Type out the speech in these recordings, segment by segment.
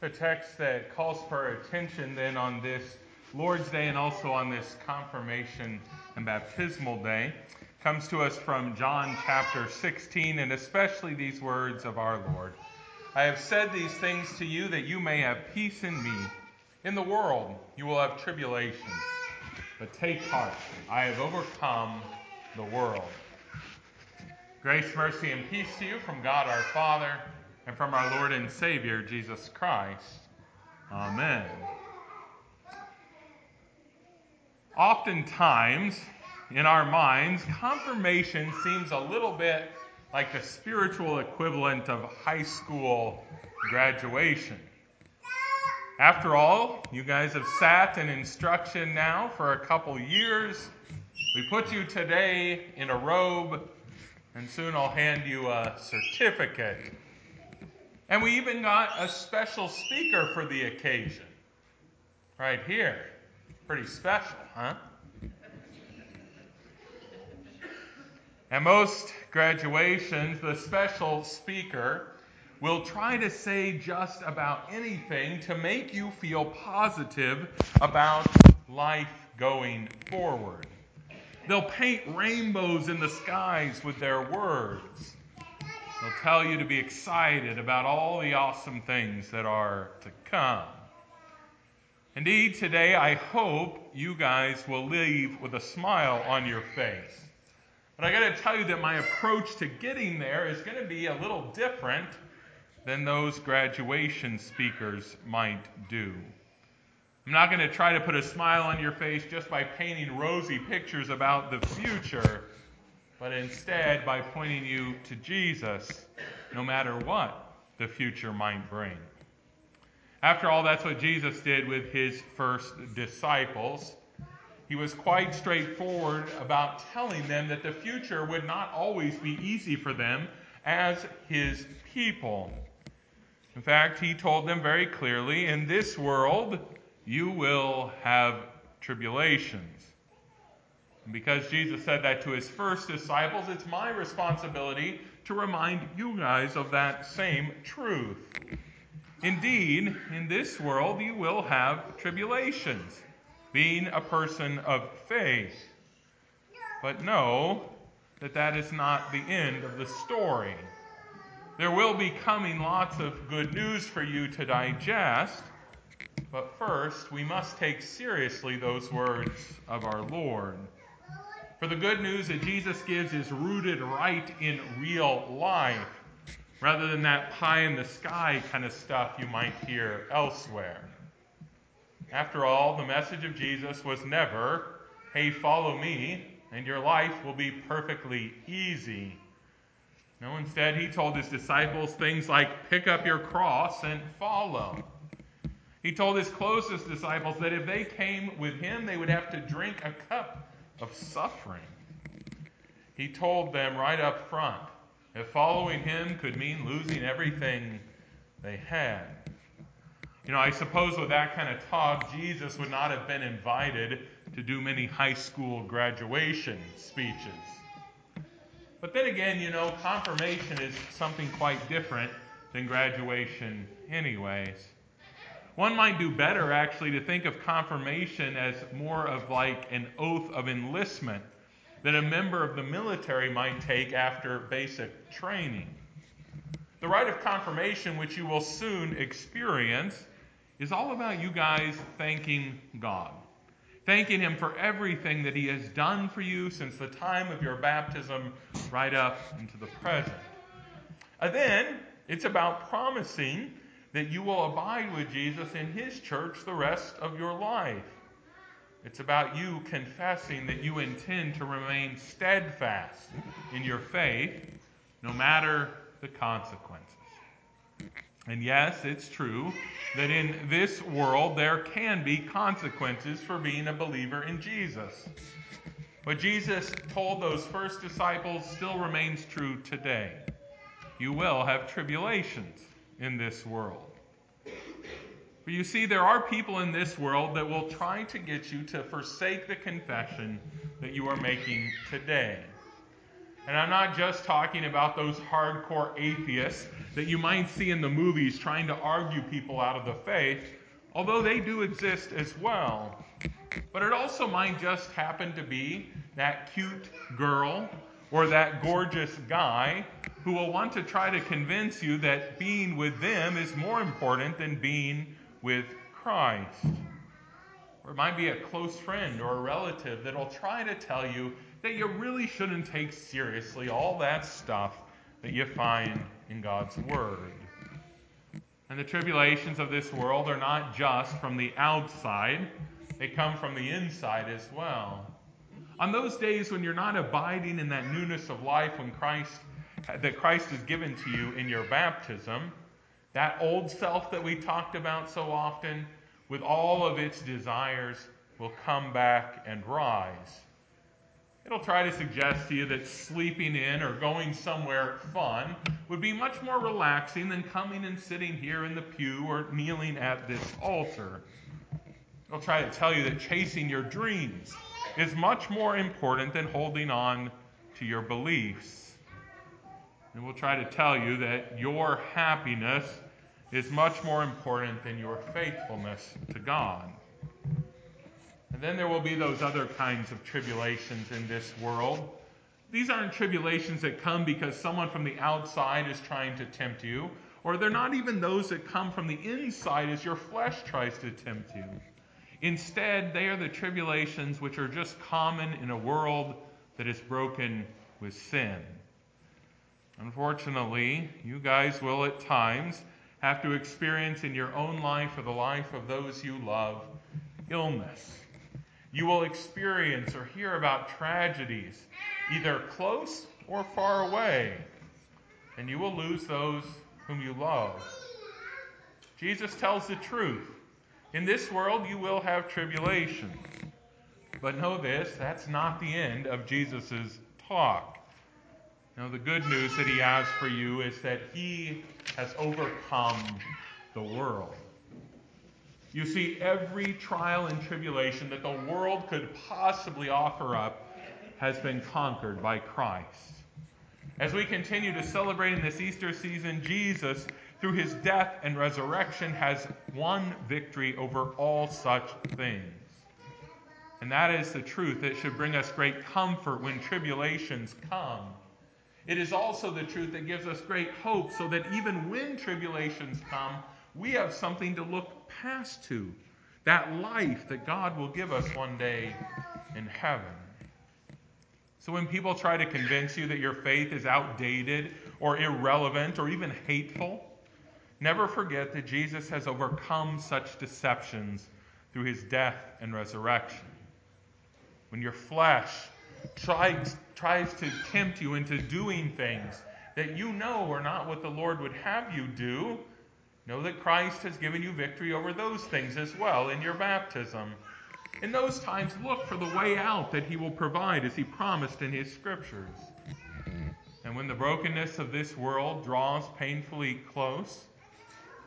The text that calls for attention then on this Lord's Day and also on this confirmation and baptismal day comes to us from John chapter 16, and especially these words of our Lord. I have said these things to you that you may have peace in me. In the world you will have tribulation, but take heart, I have overcome the world. Grace, mercy, and peace to you from God our Father and from our Lord and Savior, Jesus Christ. Amen. Oftentimes, in our minds, confirmation seems a little bit like the spiritual equivalent of high school graduation. After all, you guys have sat in instruction now for a couple years. We put you today in a robe, and soon I'll hand you a certificate. And we even got a special speaker for the occasion. Right here. Pretty special, huh? At most graduations, the special speaker will try to say just about anything to make you feel positive about life going forward. They'll paint rainbows in the skies with their words. They'll tell you to be excited about all the awesome things that are to come. Indeed, today I hope you guys will leave with a smile on your face. But I got to tell you that my approach to getting there is going to be a little different than those graduation speakers might do. I'm not going to try to put a smile on your face just by painting rosy pictures about the future, but instead by pointing you to Jesus, no matter what the future might bring. After all, that's what Jesus did with his first disciples he was quite straightforward about telling them that the future would not always be easy for them as his people. In fact, he told them very clearly in this world, you will have tribulations. And because Jesus said that to his first disciples, it's my responsibility to remind you guys of that same truth. Indeed, in this world, you will have tribulations being a person of faith. But know that that is not the end of the story. There will be coming lots of good news for you to digest, but first we must take seriously those words of our Lord. For the good news that Jesus gives is rooted right in real life, rather than that pie in the sky kind of stuff you might hear elsewhere. After all, the message of Jesus was never, hey, follow me, and your life will be perfectly easy. No, instead, he told his disciples things like, pick up your cross and follow. He told his closest disciples that if they came with him, they would have to drink a cup of suffering. He told them right up front that following him could mean losing everything they had. You know, I suppose with that kind of talk, Jesus would not have been invited to do many high school graduation speeches. But then again, you know, confirmation is something quite different than graduation, anyways. One might do better, actually, to think of confirmation as more of like an oath of enlistment that a member of the military might take after basic training. The rite of confirmation, which you will soon experience, is all about you guys thanking God. Thanking Him for everything that He has done for you since the time of your baptism right up into the present. And then it's about promising that you will abide with Jesus in His church the rest of your life. It's about you confessing that you intend to remain steadfast in your faith no matter the consequences. And yes, it's true that in this world there can be consequences for being a believer in Jesus. What Jesus told those first disciples still remains true today. You will have tribulations in this world. But you see, there are people in this world that will try to get you to forsake the confession that you are making today. And I'm not just talking about those hardcore atheists that you might see in the movies trying to argue people out of the faith, although they do exist as well. But it also might just happen to be that cute girl or that gorgeous guy who will want to try to convince you that being with them is more important than being with Christ. Or it might be a close friend or a relative that'll try to tell you that you really shouldn't take seriously all that stuff that you find in God's Word. And the tribulations of this world are not just from the outside, they come from the inside as well. On those days when you're not abiding in that newness of life when Christ that Christ has given to you in your baptism, that old self that we talked about so often with all of its desires will come back and rise. It'll try to suggest to you that sleeping in or going somewhere fun would be much more relaxing than coming and sitting here in the pew or kneeling at this altar. It'll try to tell you that chasing your dreams is much more important than holding on to your beliefs. And we'll try to tell you that your happiness is much more important than your faithfulness to God. And then there will be those other kinds of tribulations in this world. These aren't tribulations that come because someone from the outside is trying to tempt you, or they're not even those that come from the inside as your flesh tries to tempt you. Instead, they are the tribulations which are just common in a world that is broken with sin. Unfortunately, you guys will at times have to experience in your own life or the life of those you love illness. You will experience or hear about tragedies, either close or far away, and you will lose those whom you love. Jesus tells the truth in this world you will have tribulation. But know this, that's not the end of Jesus' talk. Now, the good news that he has for you is that he has overcome the world. You see, every trial and tribulation that the world could possibly offer up has been conquered by Christ. As we continue to celebrate in this Easter season, Jesus through his death and resurrection, has won victory over all such things. And that is the truth that should bring us great comfort when tribulations come. It is also the truth that gives us great hope so that even when tribulations come, we have something to look past to that life that God will give us one day in heaven. So when people try to convince you that your faith is outdated or irrelevant or even hateful, Never forget that Jesus has overcome such deceptions through his death and resurrection. When your flesh tries, tries to tempt you into doing things that you know are not what the Lord would have you do, know that Christ has given you victory over those things as well in your baptism. In those times, look for the way out that he will provide as he promised in his scriptures. And when the brokenness of this world draws painfully close,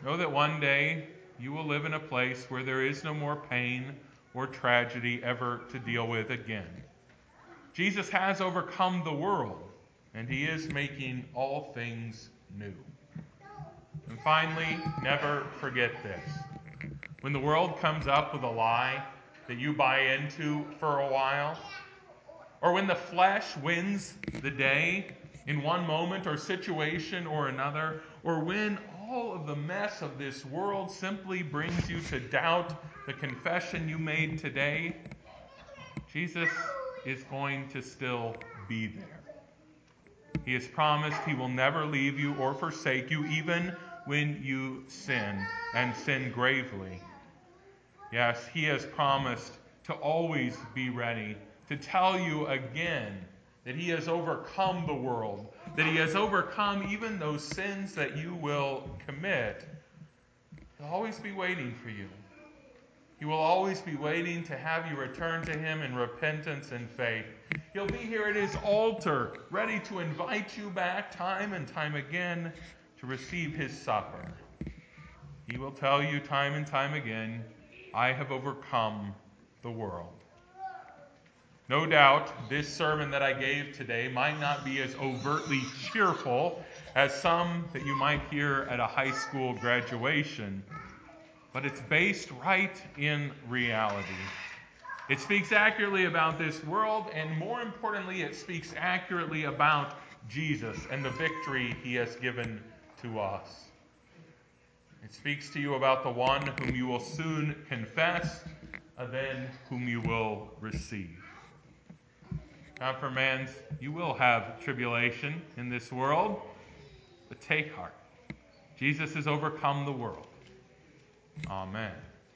Know that one day you will live in a place where there is no more pain or tragedy ever to deal with again. Jesus has overcome the world, and he is making all things new. And finally, never forget this. When the world comes up with a lie that you buy into for a while, or when the flesh wins the day in one moment or situation or another, or when all of the mess of this world simply brings you to doubt the confession you made today, Jesus is going to still be there. He has promised he will never leave you or forsake you, even when you sin and sin gravely. Yes, he has promised to always be ready to tell you again that he has overcome the world, that he has overcome even those sins that you will commit. He'll always be waiting for you. He will always be waiting to have you return to him in repentance and faith. He'll be here at his altar, ready to invite you back time and time again to receive his supper. He will tell you time and time again, I have overcome the world. No doubt this sermon that I gave today might not be as overtly cheerful as some that you might hear at a high school graduation, but it's based right in reality. It speaks accurately about this world, and more importantly, it speaks accurately about Jesus and the victory he has given to us. It speaks to you about the one whom you will soon confess, and then whom you will receive. Confirmands, you will have tribulation in this world, but take heart. Jesus has overcome the world. Amen.